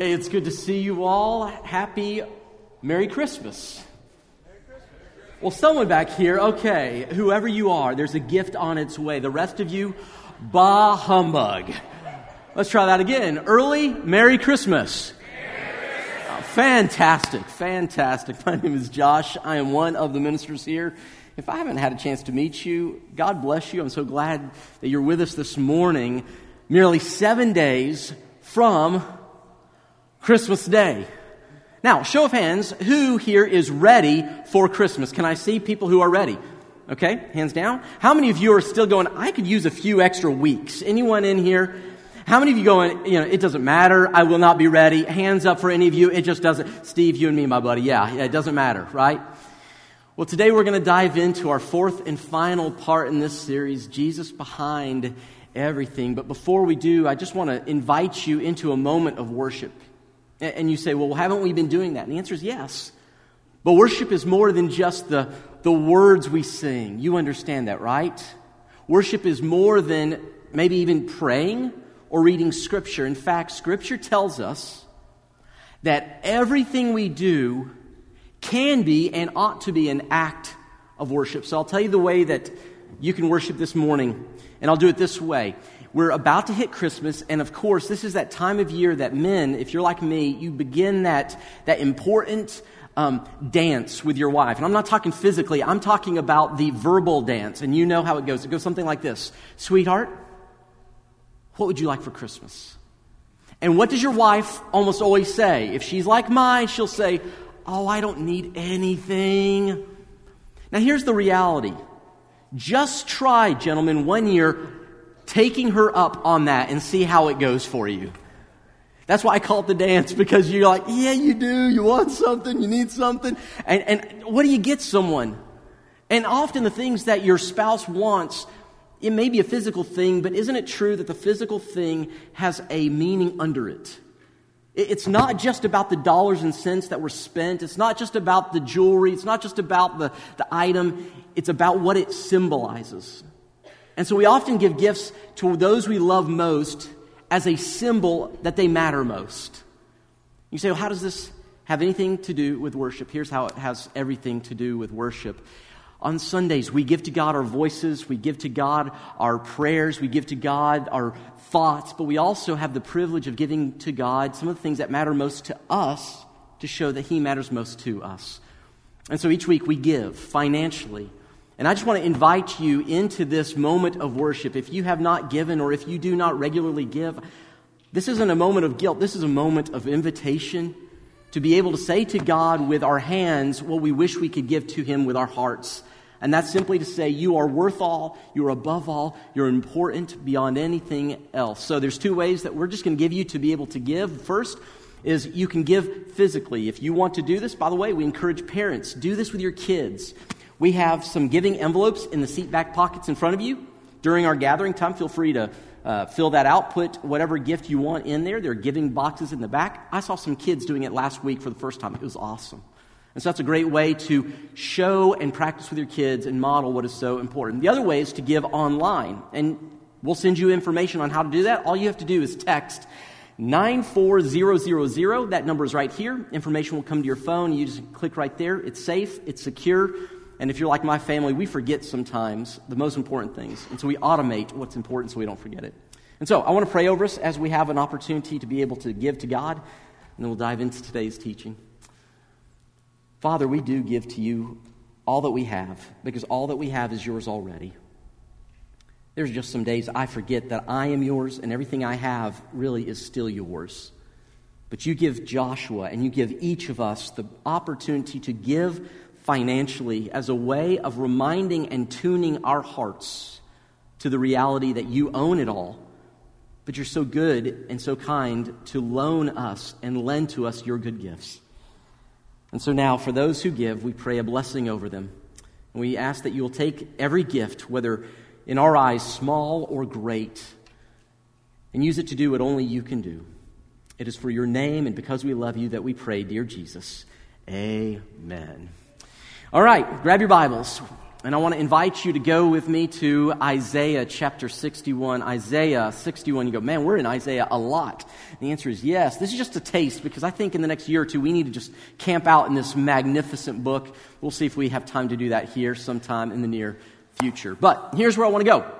Hey, it's good to see you all. Happy Merry Christmas. Well, someone back here, okay, whoever you are, there's a gift on its way. The rest of you, bah humbug. Let's try that again. Early Merry Christmas. Oh, fantastic, fantastic. My name is Josh. I am one of the ministers here. If I haven't had a chance to meet you, God bless you. I'm so glad that you're with us this morning, merely seven days from Christmas Day. Now, show of hands, who here is ready for Christmas? Can I see people who are ready? Okay, hands down. How many of you are still going, I could use a few extra weeks? Anyone in here? How many of you going, you know, it doesn't matter, I will not be ready? Hands up for any of you, it just doesn't. Steve, you and me, my buddy, yeah, yeah it doesn't matter, right? Well, today we're going to dive into our fourth and final part in this series, Jesus Behind Everything. But before we do, I just want to invite you into a moment of worship. And you say, well, haven't we been doing that? And the answer is yes. But worship is more than just the, the words we sing. You understand that, right? Worship is more than maybe even praying or reading Scripture. In fact, Scripture tells us that everything we do can be and ought to be an act of worship. So I'll tell you the way that you can worship this morning, and I'll do it this way. We're about to hit Christmas, and of course, this is that time of year that men, if you're like me, you begin that, that important um, dance with your wife. And I'm not talking physically, I'm talking about the verbal dance. And you know how it goes. It goes something like this Sweetheart, what would you like for Christmas? And what does your wife almost always say? If she's like mine, she'll say, Oh, I don't need anything. Now, here's the reality. Just try, gentlemen, one year taking her up on that and see how it goes for you. That's why I call it the dance because you're like, yeah, you do. You want something, you need something. And, and what do you get someone? And often the things that your spouse wants, it may be a physical thing, but isn't it true that the physical thing has a meaning under it? It's not just about the dollars and cents that were spent. It's not just about the jewelry. It's not just about the, the item. It's about what it symbolizes. And so we often give gifts to those we love most as a symbol that they matter most. You say, well, how does this have anything to do with worship? Here's how it has everything to do with worship. On Sundays, we give to God our voices, we give to God our prayers, we give to God our thoughts, but we also have the privilege of giving to God some of the things that matter most to us to show that He matters most to us. And so each week we give financially, and I just want to invite you into this moment of worship. If you have not given or if you do not regularly give, this isn't a moment of guilt. This is a moment of invitation to be able to say to God with our hands what we wish we could give to Him with our hearts. And that's simply to say, you are worth all, you're above all, you're important beyond anything else. So there's two ways that we're just going to give you to be able to give. First is you can give physically. If you want to do this, by the way, we encourage parents, do this with your kids. We have some giving envelopes in the seat back pockets in front of you. During our gathering time, feel free to uh, fill that out, put whatever gift you want in there. There are giving boxes in the back. I saw some kids doing it last week for the first time. It was awesome. And so that's a great way to show and practice with your kids and model what is so important. The other way is to give online. And we'll send you information on how to do that. All you have to do is text 94000. That number is right here. Information will come to your phone. You just click right there. It's safe, it's secure. And if you're like my family, we forget sometimes the most important things. And so we automate what's important so we don't forget it. And so I want to pray over us as we have an opportunity to be able to give to God. And then we'll dive into today's teaching. Father, we do give to you all that we have because all that we have is yours already. There's just some days I forget that I am yours and everything I have really is still yours. But you give Joshua and you give each of us the opportunity to give financially as a way of reminding and tuning our hearts to the reality that you own it all, but you're so good and so kind to loan us and lend to us your good gifts. And so now, for those who give, we pray a blessing over them. And we ask that you will take every gift, whether in our eyes small or great, and use it to do what only you can do. It is for your name and because we love you that we pray, dear Jesus. Amen. All right, grab your Bibles. And I want to invite you to go with me to Isaiah chapter 61. Isaiah 61. You go, man, we're in Isaiah a lot. And the answer is yes. This is just a taste because I think in the next year or two we need to just camp out in this magnificent book. We'll see if we have time to do that here sometime in the near future. But here's where I want to go.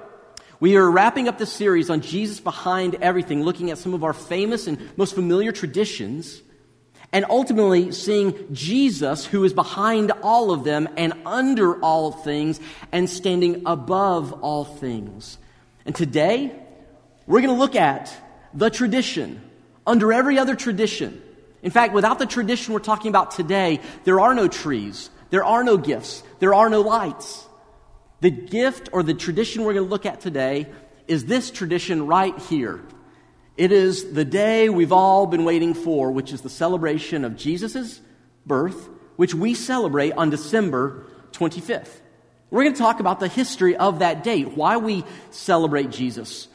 We are wrapping up this series on Jesus behind everything, looking at some of our famous and most familiar traditions and ultimately seeing Jesus, who is behind all of them and under all things and standing above all things. And today, we're going to look at the tradition under every other tradition. In fact, without the tradition we're talking about today, there are no trees, there are no gifts, there are no lights. The gift or the tradition we're going to look at today is this tradition right here. It is the day we've all been waiting for, which is the celebration of Jesus' birth, which we celebrate on December 25th. We're going to talk about the history of that date, why we celebrate Jesus.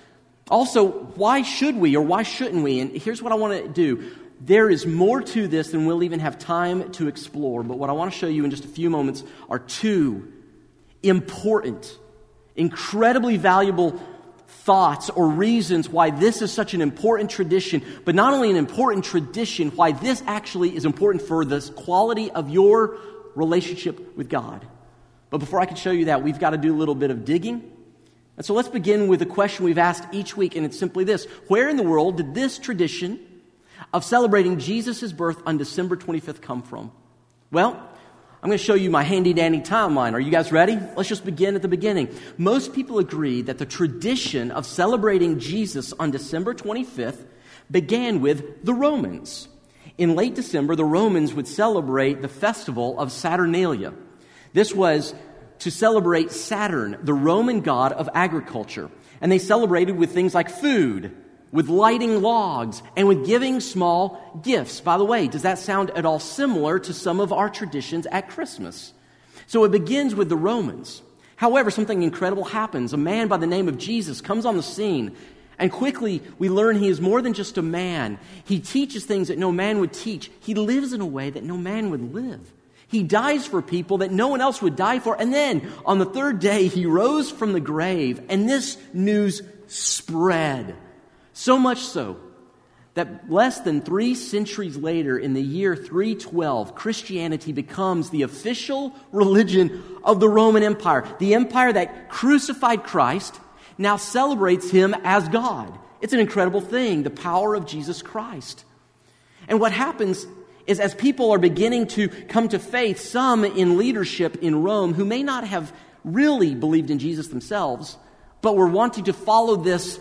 Also, why should we or why shouldn't we? And here's what I want to do. There is more to this than we'll even have time to explore, but what I want to show you in just a few moments are two important, incredibly valuable thoughts or reasons why this is such an important tradition, but not only an important tradition, why this actually is important for the quality of your relationship with God. But before I can show you that, we've got to do a little bit of digging. And so let's begin with a question we've asked each week, and it's simply this Where in the world did this tradition of celebrating Jesus' birth on December 25th come from? Well, I'm going to show you my handy dandy timeline. Are you guys ready? Let's just begin at the beginning. Most people agree that the tradition of celebrating Jesus on December 25th began with the Romans. In late December, the Romans would celebrate the festival of Saturnalia. This was to celebrate Saturn, the Roman god of agriculture. And they celebrated with things like food, with lighting logs, and with giving small gifts. By the way, does that sound at all similar to some of our traditions at Christmas? So it begins with the Romans. However, something incredible happens. A man by the name of Jesus comes on the scene, and quickly we learn he is more than just a man. He teaches things that no man would teach, he lives in a way that no man would live. He dies for people that no one else would die for. And then on the third day, he rose from the grave, and this news spread. So much so that less than three centuries later, in the year 312, Christianity becomes the official religion of the Roman Empire. The empire that crucified Christ now celebrates him as God. It's an incredible thing, the power of Jesus Christ. And what happens is as people are beginning to come to faith, some in leadership in Rome who may not have really believed in Jesus themselves, but were wanting to follow this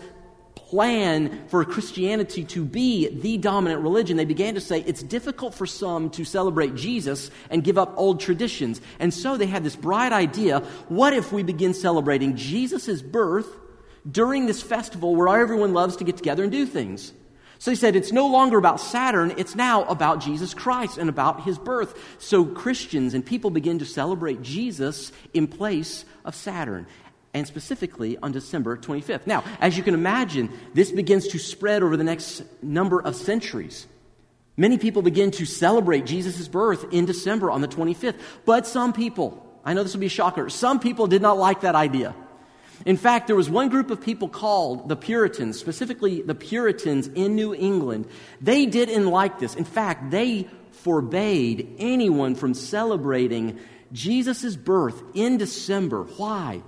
plan for Christianity to be the dominant religion, they began to say it's difficult for some to celebrate Jesus and give up old traditions. And so they had this bright idea what if we begin celebrating Jesus' birth during this festival where everyone loves to get together and do things? So he said, it's no longer about Saturn, it's now about Jesus Christ and about his birth. So Christians and people begin to celebrate Jesus in place of Saturn and specifically on December 25th. Now, as you can imagine, this begins to spread over the next number of centuries. Many people begin to celebrate Jesus' birth in December on the 25th, but some people, I know this will be a shocker, some people did not like that idea. In fact, there was one group of people called the Puritans, specifically the Puritans in New England. They didn't like this. In fact, they forbade anyone from celebrating Jesus' birth in December. Why?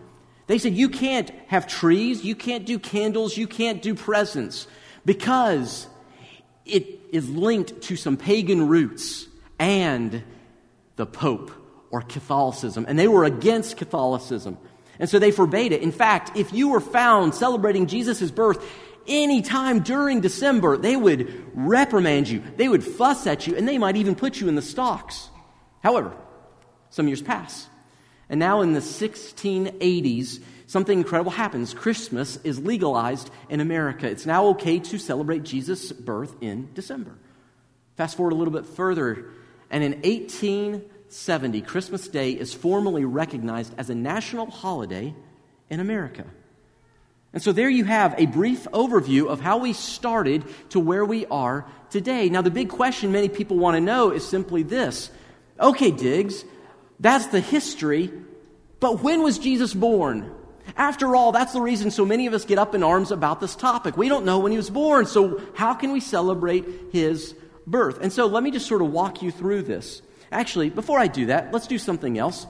They said, You can't have trees, you can't do candles, you can't do presents because it is linked to some pagan roots and the Pope or Catholicism. And they were against Catholicism. And so they forbade it. In fact, if you were found celebrating Jesus' birth any time during December, they would reprimand you, they would fuss at you, and they might even put you in the stocks. However, some years pass. And now in the 1680s, something incredible happens. Christmas is legalized in America. It's now okay to celebrate Jesus' birth in December. Fast forward a little bit further, and in 1870, Christmas Day is formally recognized as a national holiday in America. And so there you have a brief overview of how we started to where we are today. Now, the big question many people want to know is simply this Okay, Diggs, that's the history. But when was Jesus born? After all, that's the reason so many of us get up in arms about this topic. We don't know when he was born, so how can we celebrate his birth? And so let me just sort of walk you through this. Actually, before I do that, let's do something else.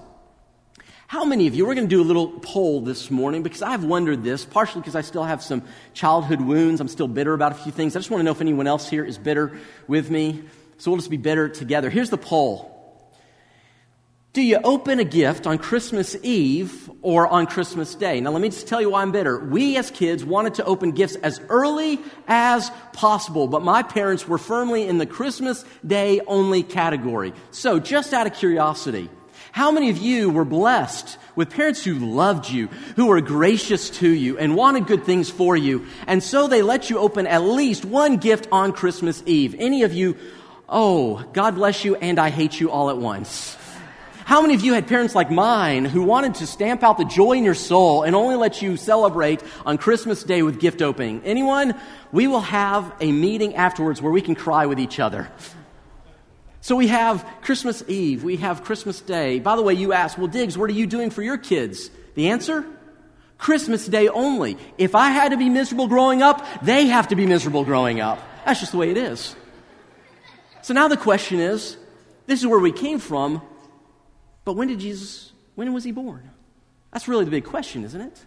How many of you, we're going to do a little poll this morning because I've wondered this, partially because I still have some childhood wounds. I'm still bitter about a few things. I just want to know if anyone else here is bitter with me. So we'll just be bitter together. Here's the poll Do you open a gift on Christmas Eve or on Christmas Day? Now, let me just tell you why I'm bitter. We as kids wanted to open gifts as early as possible, but my parents were firmly in the Christmas Day only category. So, just out of curiosity, how many of you were blessed with parents who loved you, who were gracious to you, and wanted good things for you? And so they let you open at least one gift on Christmas Eve. Any of you, oh, God bless you, and I hate you all at once. How many of you had parents like mine who wanted to stamp out the joy in your soul and only let you celebrate on Christmas Day with gift opening? Anyone? We will have a meeting afterwards where we can cry with each other. So we have Christmas Eve, we have Christmas Day. By the way, you ask, well, Diggs, what are you doing for your kids? The answer? Christmas Day only. If I had to be miserable growing up, they have to be miserable growing up. That's just the way it is. So now the question is this is where we came from, but when did Jesus, when was he born? That's really the big question, isn't it?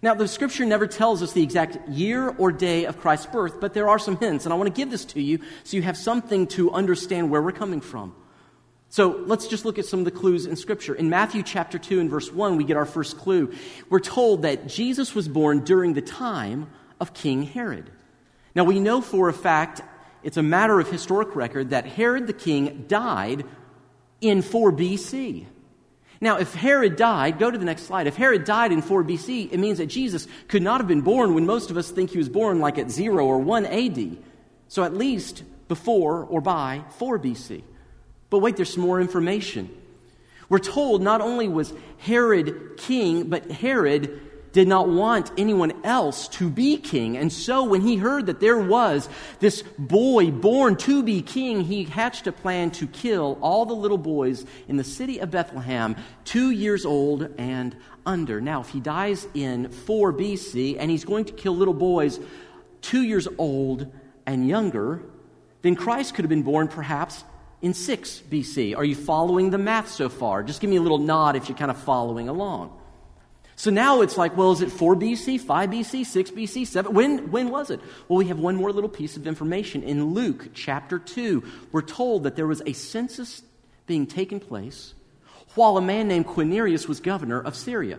Now, the scripture never tells us the exact year or day of Christ's birth, but there are some hints, and I want to give this to you so you have something to understand where we're coming from. So let's just look at some of the clues in Scripture. In Matthew chapter 2 and verse 1, we get our first clue. We're told that Jesus was born during the time of King Herod. Now, we know for a fact, it's a matter of historic record, that Herod the king died in 4 BC. Now, if Herod died, go to the next slide. If Herod died in 4 BC, it means that Jesus could not have been born when most of us think he was born like at 0 or 1 AD. So at least before or by 4 BC. But wait, there's some more information. We're told not only was Herod king, but Herod did not want anyone else to be king. And so when he heard that there was this boy born to be king, he hatched a plan to kill all the little boys in the city of Bethlehem, two years old and under. Now, if he dies in 4 BC and he's going to kill little boys two years old and younger, then Christ could have been born perhaps in 6 BC. Are you following the math so far? Just give me a little nod if you're kind of following along. So now it's like, well, is it 4 BC, 5 BC, 6 BC, 7? When, when was it? Well, we have one more little piece of information. In Luke chapter 2, we're told that there was a census being taken place while a man named Quirinius was governor of Syria.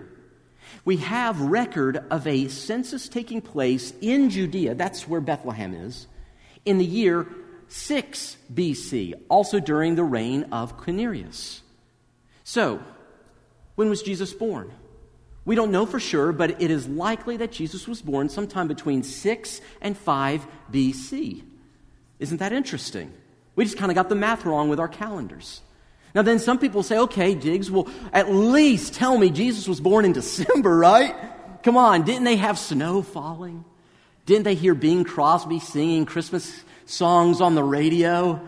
We have record of a census taking place in Judea, that's where Bethlehem is, in the year 6 BC, also during the reign of Quirinius. So, when was Jesus born? We don't know for sure, but it is likely that Jesus was born sometime between 6 and 5 BC. Isn't that interesting? We just kind of got the math wrong with our calendars. Now, then some people say, okay, Diggs, well, at least tell me Jesus was born in December, right? Come on, didn't they have snow falling? Didn't they hear Bing Crosby singing Christmas songs on the radio?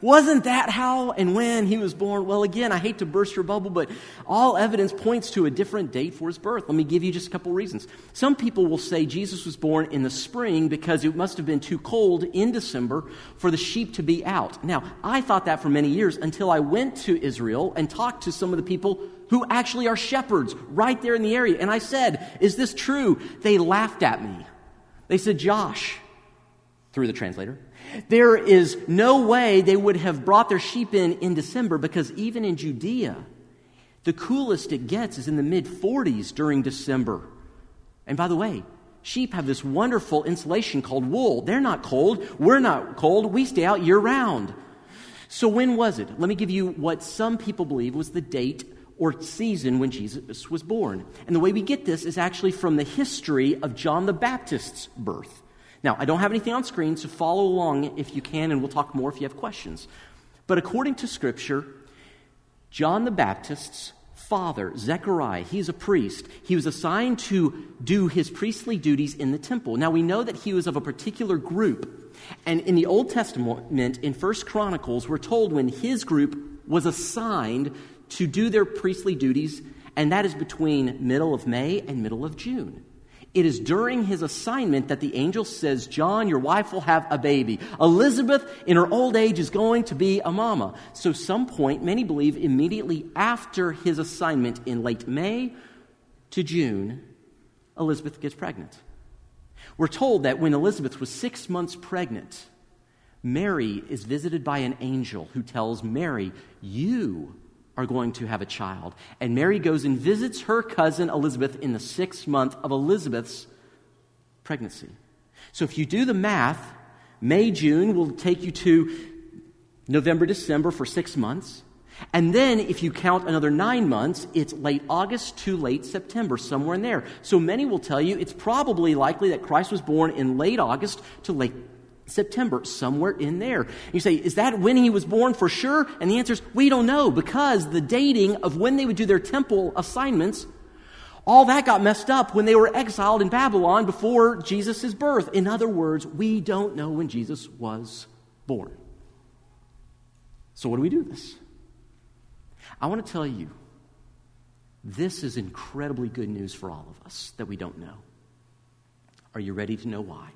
Wasn't that how and when he was born? Well, again, I hate to burst your bubble, but all evidence points to a different date for his birth. Let me give you just a couple reasons. Some people will say Jesus was born in the spring because it must have been too cold in December for the sheep to be out. Now, I thought that for many years until I went to Israel and talked to some of the people who actually are shepherds right there in the area. And I said, Is this true? They laughed at me. They said, Josh, through the translator, there is no way they would have brought their sheep in in December because even in Judea, the coolest it gets is in the mid 40s during December. And by the way, sheep have this wonderful insulation called wool. They're not cold. We're not cold. We stay out year round. So, when was it? Let me give you what some people believe was the date or season when Jesus was born. And the way we get this is actually from the history of John the Baptist's birth. Now, I don't have anything on screen, so follow along if you can, and we'll talk more if you have questions. But according to Scripture, John the Baptist's father, Zechariah, he's a priest. He was assigned to do his priestly duties in the temple. Now, we know that he was of a particular group. And in the Old Testament, in First Chronicles, we're told when his group was assigned to do their priestly duties and that is between middle of May and middle of June. It is during his assignment that the angel says, John, your wife will have a baby. Elizabeth, in her old age, is going to be a mama. So, some point, many believe immediately after his assignment in late May to June, Elizabeth gets pregnant. We're told that when Elizabeth was six months pregnant, Mary is visited by an angel who tells Mary, You are going to have a child. And Mary goes and visits her cousin Elizabeth in the sixth month of Elizabeth's pregnancy. So if you do the math, May, June will take you to November, December for six months. And then, if you count another nine months, it's late August to late September, somewhere in there. So many will tell you it's probably likely that Christ was born in late August to late September, somewhere in there. You say, is that when he was born for sure? And the answer is, we don't know because the dating of when they would do their temple assignments, all that got messed up when they were exiled in Babylon before Jesus' birth. In other words, we don't know when Jesus was born. So, what do we do this? I want to tell you, this is incredibly good news for all of us that we don't know. Are you ready to know why?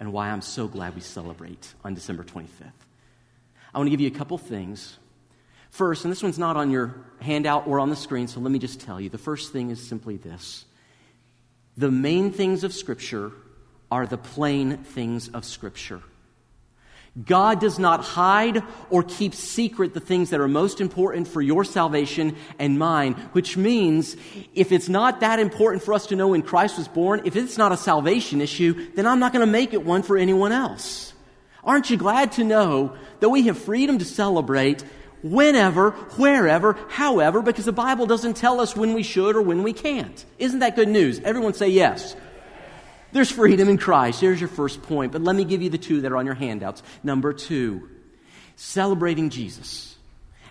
And why I'm so glad we celebrate on December 25th. I want to give you a couple things. First, and this one's not on your handout or on the screen, so let me just tell you. The first thing is simply this the main things of Scripture are the plain things of Scripture. God does not hide or keep secret the things that are most important for your salvation and mine, which means if it's not that important for us to know when Christ was born, if it's not a salvation issue, then I'm not going to make it one for anyone else. Aren't you glad to know that we have freedom to celebrate whenever, wherever, however, because the Bible doesn't tell us when we should or when we can't? Isn't that good news? Everyone say yes. There's freedom in Christ. Here's your first point. But let me give you the two that are on your handouts. Number two, celebrating Jesus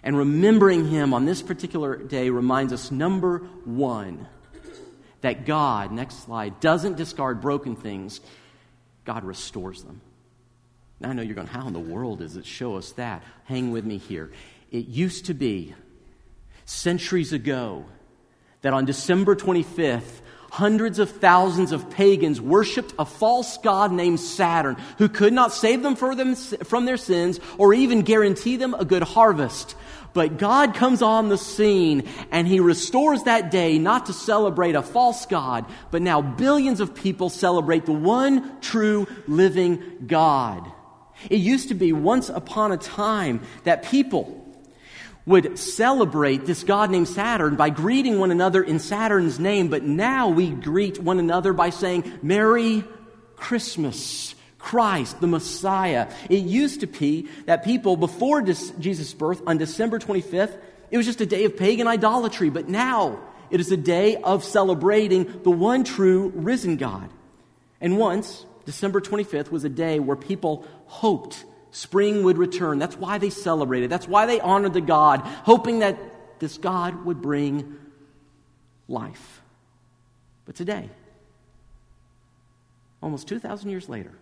and remembering him on this particular day reminds us, number one, that God, next slide, doesn't discard broken things, God restores them. Now I know you're going, how in the world does it show us that? Hang with me here. It used to be centuries ago that on December 25th, hundreds of thousands of pagans worshiped a false god named Saturn who could not save them, them from their sins or even guarantee them a good harvest. But God comes on the scene and he restores that day not to celebrate a false God, but now billions of people celebrate the one true living God. It used to be once upon a time that people would celebrate this god named Saturn by greeting one another in Saturn's name, but now we greet one another by saying, Merry Christmas. Christ, the Messiah. It used to be that people, before Jesus' birth on December 25th, it was just a day of pagan idolatry, but now it is a day of celebrating the one true risen God. And once, December 25th was a day where people hoped spring would return. That's why they celebrated. That's why they honored the God, hoping that this God would bring life. But today, almost 2,000 years later,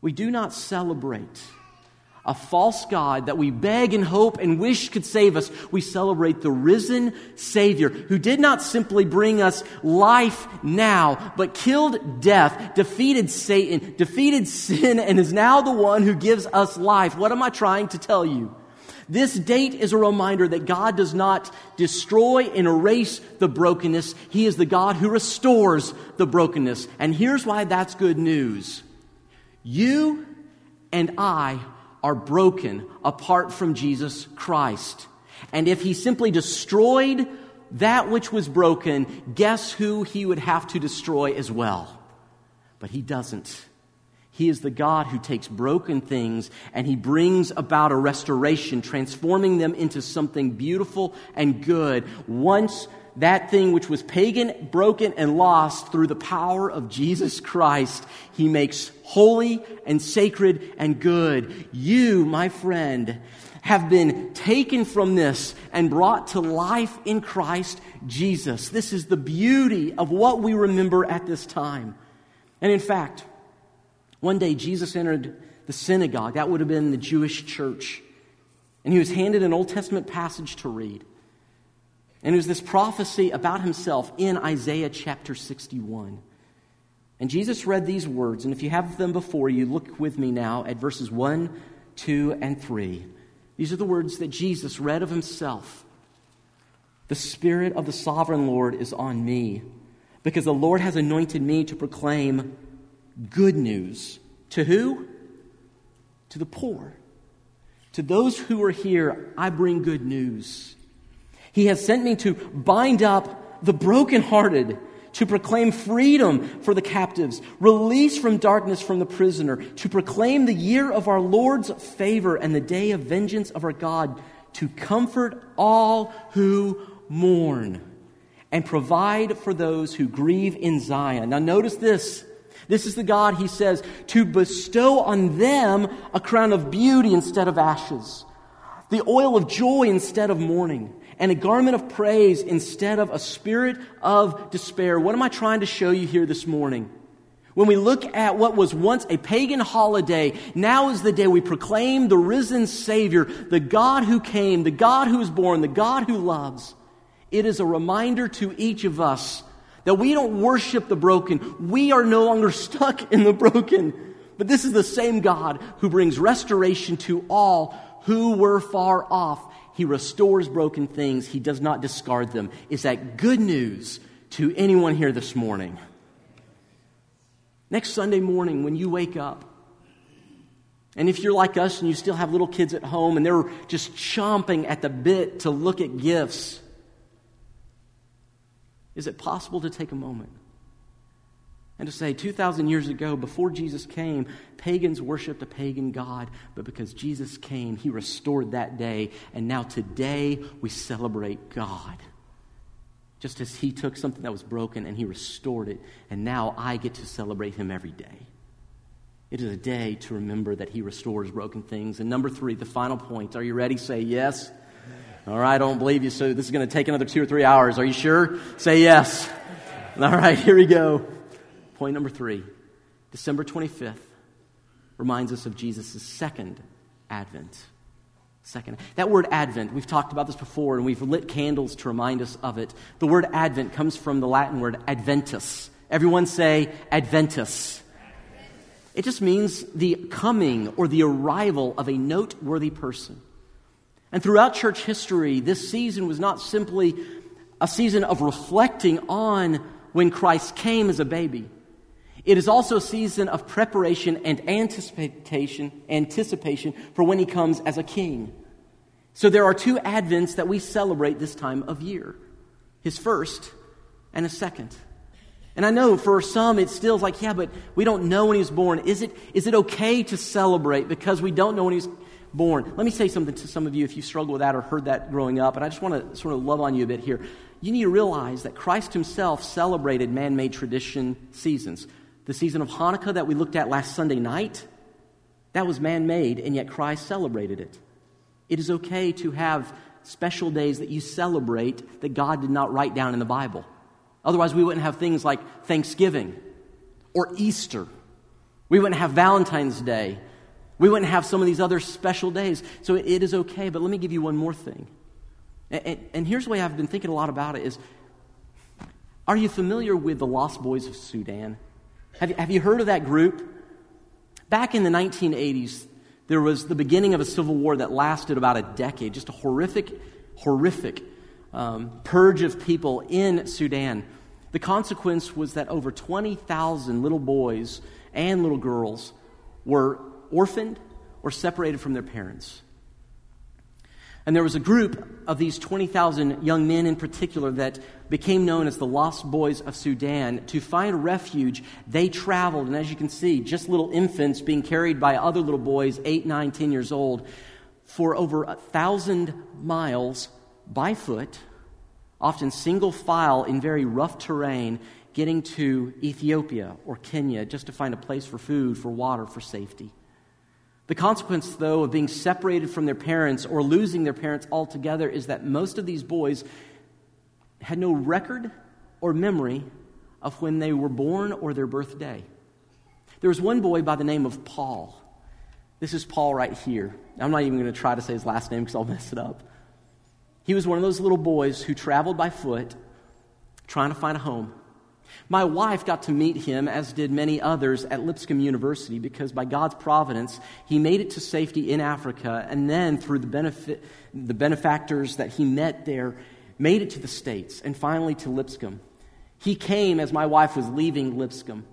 we do not celebrate a false God that we beg and hope and wish could save us. We celebrate the risen Savior who did not simply bring us life now, but killed death, defeated Satan, defeated sin, and is now the one who gives us life. What am I trying to tell you? This date is a reminder that God does not destroy and erase the brokenness. He is the God who restores the brokenness. And here's why that's good news. You and I are broken apart from Jesus Christ. And if he simply destroyed that which was broken, guess who he would have to destroy as well? But he doesn't. He is the God who takes broken things and he brings about a restoration, transforming them into something beautiful and good. Once that thing which was pagan, broken, and lost through the power of Jesus Christ, he makes holy and sacred and good. You, my friend, have been taken from this and brought to life in Christ Jesus. This is the beauty of what we remember at this time. And in fact, one day Jesus entered the synagogue. That would have been the Jewish church. And he was handed an Old Testament passage to read. And it was this prophecy about himself in Isaiah chapter 61. And Jesus read these words, and if you have them before you, look with me now at verses 1, 2, and 3. These are the words that Jesus read of himself. The Spirit of the sovereign Lord is on me, because the Lord has anointed me to proclaim good news. To who? To the poor. To those who are here, I bring good news. He has sent me to bind up the brokenhearted, to proclaim freedom for the captives, release from darkness from the prisoner, to proclaim the year of our Lord's favor and the day of vengeance of our God, to comfort all who mourn, and provide for those who grieve in Zion. Now, notice this. This is the God, he says, to bestow on them a crown of beauty instead of ashes, the oil of joy instead of mourning and a garment of praise instead of a spirit of despair. What am I trying to show you here this morning? When we look at what was once a pagan holiday, now is the day we proclaim the risen Savior, the God who came, the God who is born, the God who loves. It is a reminder to each of us that we don't worship the broken. We are no longer stuck in the broken. But this is the same God who brings restoration to all who were far off. He restores broken things, He does not discard them. Is that good news to anyone here this morning? Next Sunday morning, when you wake up, and if you're like us and you still have little kids at home and they're just chomping at the bit to look at gifts, is it possible to take a moment and to say, 2,000 years ago, before Jesus came, pagans worshiped a pagan God, but because Jesus came, he restored that day, and now today we celebrate God. Just as he took something that was broken and he restored it, and now I get to celebrate him every day. It is a day to remember that he restores broken things. And number three, the final point. Are you ready? Say yes. All right, I don't believe you, so this is going to take another two or three hours. Are you sure? Say yes. All right, here we go. Point number three December 25th reminds us of Jesus' second advent. Second. That word advent, we've talked about this before and we've lit candles to remind us of it. The word advent comes from the Latin word adventus. Everyone say adventus. It just means the coming or the arrival of a noteworthy person. And throughout church history, this season was not simply a season of reflecting on when Christ came as a baby. It is also a season of preparation and anticipation, anticipation for when he comes as a king. So there are two advents that we celebrate this time of year. His first and a second. And I know for some it still like, yeah, but we don't know when he was born. Is it, is it okay to celebrate because we don't know when he was born? Let me say something to some of you if you struggle with that or heard that growing up, and I just want to sort of love on you a bit here. You need to realize that Christ himself celebrated man made tradition seasons. The season of Hanukkah that we looked at last Sunday night, that was man made, and yet Christ celebrated it. It is okay to have special days that you celebrate that God did not write down in the Bible. Otherwise, we wouldn't have things like Thanksgiving or Easter. We wouldn't have Valentine's Day. We wouldn't have some of these other special days. So it is okay, but let me give you one more thing. And, here's the way I've been thinking a lot about it is, are you familiar with the Lost Boys of Sudan? Have you, have you heard of that group? Back in the 1980s, there was the beginning of a civil war that lasted about a decade, just a horrific, horrific um, purge of people in Sudan. The consequence was that over 20,000 little boys and little girls were orphaned or separated from their parents. And there was a group of these 20,000 young men in particular that became known as the Lost Boys of Sudan. To find refuge, they traveled, and as you can see, just little infants being carried by other little boys, 8, 9, 10 years old, for over a thousand miles by foot, often single file in very rough terrain, getting to Ethiopia or Kenya just to find a place for food, for water, for safety. The consequence, though, of being separated from their parents or losing their parents altogether is that most of these boys had no record or memory of when they were born or their birthday. There was one boy by the name of Paul. This is Paul right here. I'm not even going to try to say his last name because I'll mess it up. He was one of those little boys who traveled by foot trying to find a home. My wife got to meet him, as did many others, at Lipscomb University because by God's providence, he made it to safety in Africa, and then through the, benefit, the benefactors that he met there, made it to the States, and finally to Lipscomb. He came as my wife was leaving Lipscomb.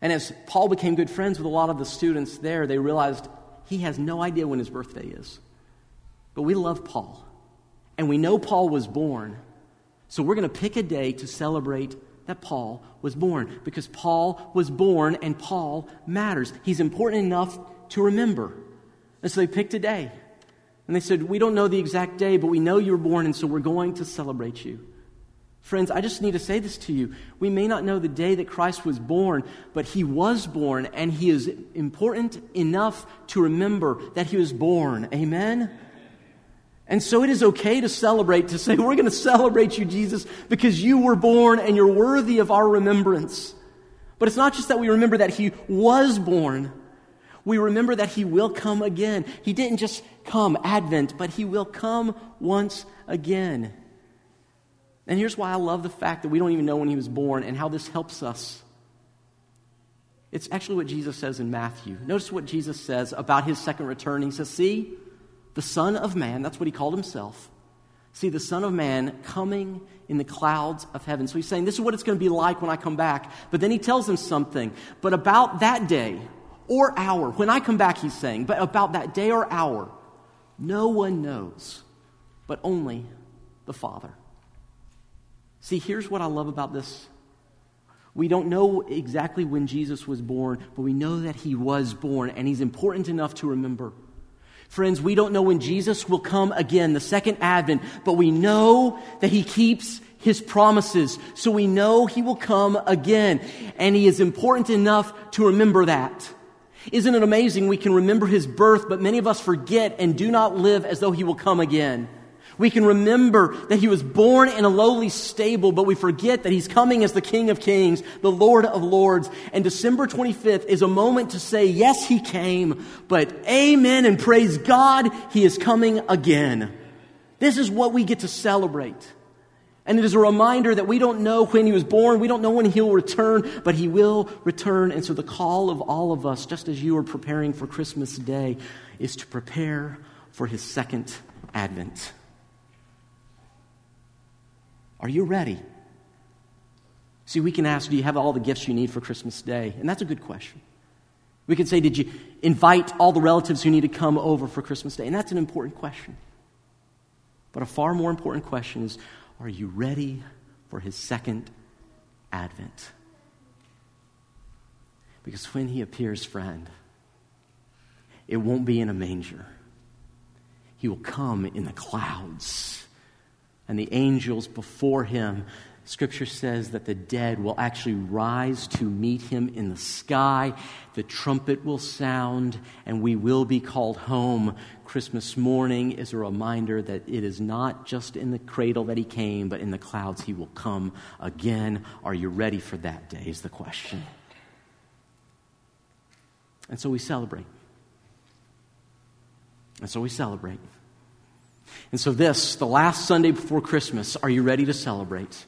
And as Paul became good friends with a lot of the students there, they realized he has no idea when his birthday is. But we love Paul. And we know Paul was born. So we're going to pick a day to celebrate that Paul was born because Paul was born and Paul matters. He's important enough to remember. And so they picked a day. And they said, We don't know the exact day, but we know you were born, and so we're going to celebrate you. Friends, I just need to say this to you. We may not know the day that Christ was born, but he was born, and he is important enough to remember that he was born. Amen? And so it is okay to celebrate, to say, We're going to celebrate you, Jesus, because you were born and you're worthy of our remembrance. But it's not just that we remember that he was born, we remember that he will come again. He didn't just come, Advent, but he will come once again. And here's why I love the fact that we don't even know when he was born and how this helps us. It's actually what Jesus says in Matthew. Notice what Jesus says about his second return. He says, See, the Son of Man, that's what he called himself. See, the Son of Man coming in the clouds of heaven. So he's saying, This is what it's going to be like when I come back. But then he tells them something. But about that day or hour, when I come back, he's saying, but about that day or hour, no one knows, but only the Father. See, here's what I love about this. We don't know exactly when Jesus was born, but we know that he was born, and he's important enough to remember. Friends, we don't know when Jesus will come again, the second advent, but we know that he keeps his promises. So we know he will come again. And he is important enough to remember that. Isn't it amazing we can remember his birth, but many of us forget and do not live as though he will come again? We can remember that he was born in a lowly stable, but we forget that he's coming as the King of Kings, the Lord of Lords. And December 25th is a moment to say, yes, he came, but amen and praise God, he is coming again. This is what we get to celebrate. And it is a reminder that we don't know when he was born, we don't know when he'll return, but he will return. And so the call of all of us, just as you are preparing for Christmas Day, is to prepare for his second advent. Are you ready? See, we can ask, Do you have all the gifts you need for Christmas Day? And that's a good question. We can say, Did you invite all the relatives who need to come over for Christmas Day? And that's an important question. But a far more important question is Are you ready for his second advent? Because when he appears, friend, it won't be in a manger. He will come in the clouds and the angels before him. Scripture says that the dead will actually rise to meet him in the sky. The trumpet will sound, and we will be called home. Christmas morning is a reminder that it is not just in the cradle that he came, but in the clouds he will come again. Are you ready for that day? Is the question. And so we celebrate. And so we celebrate. And so, this, the last Sunday before Christmas, are you ready to celebrate?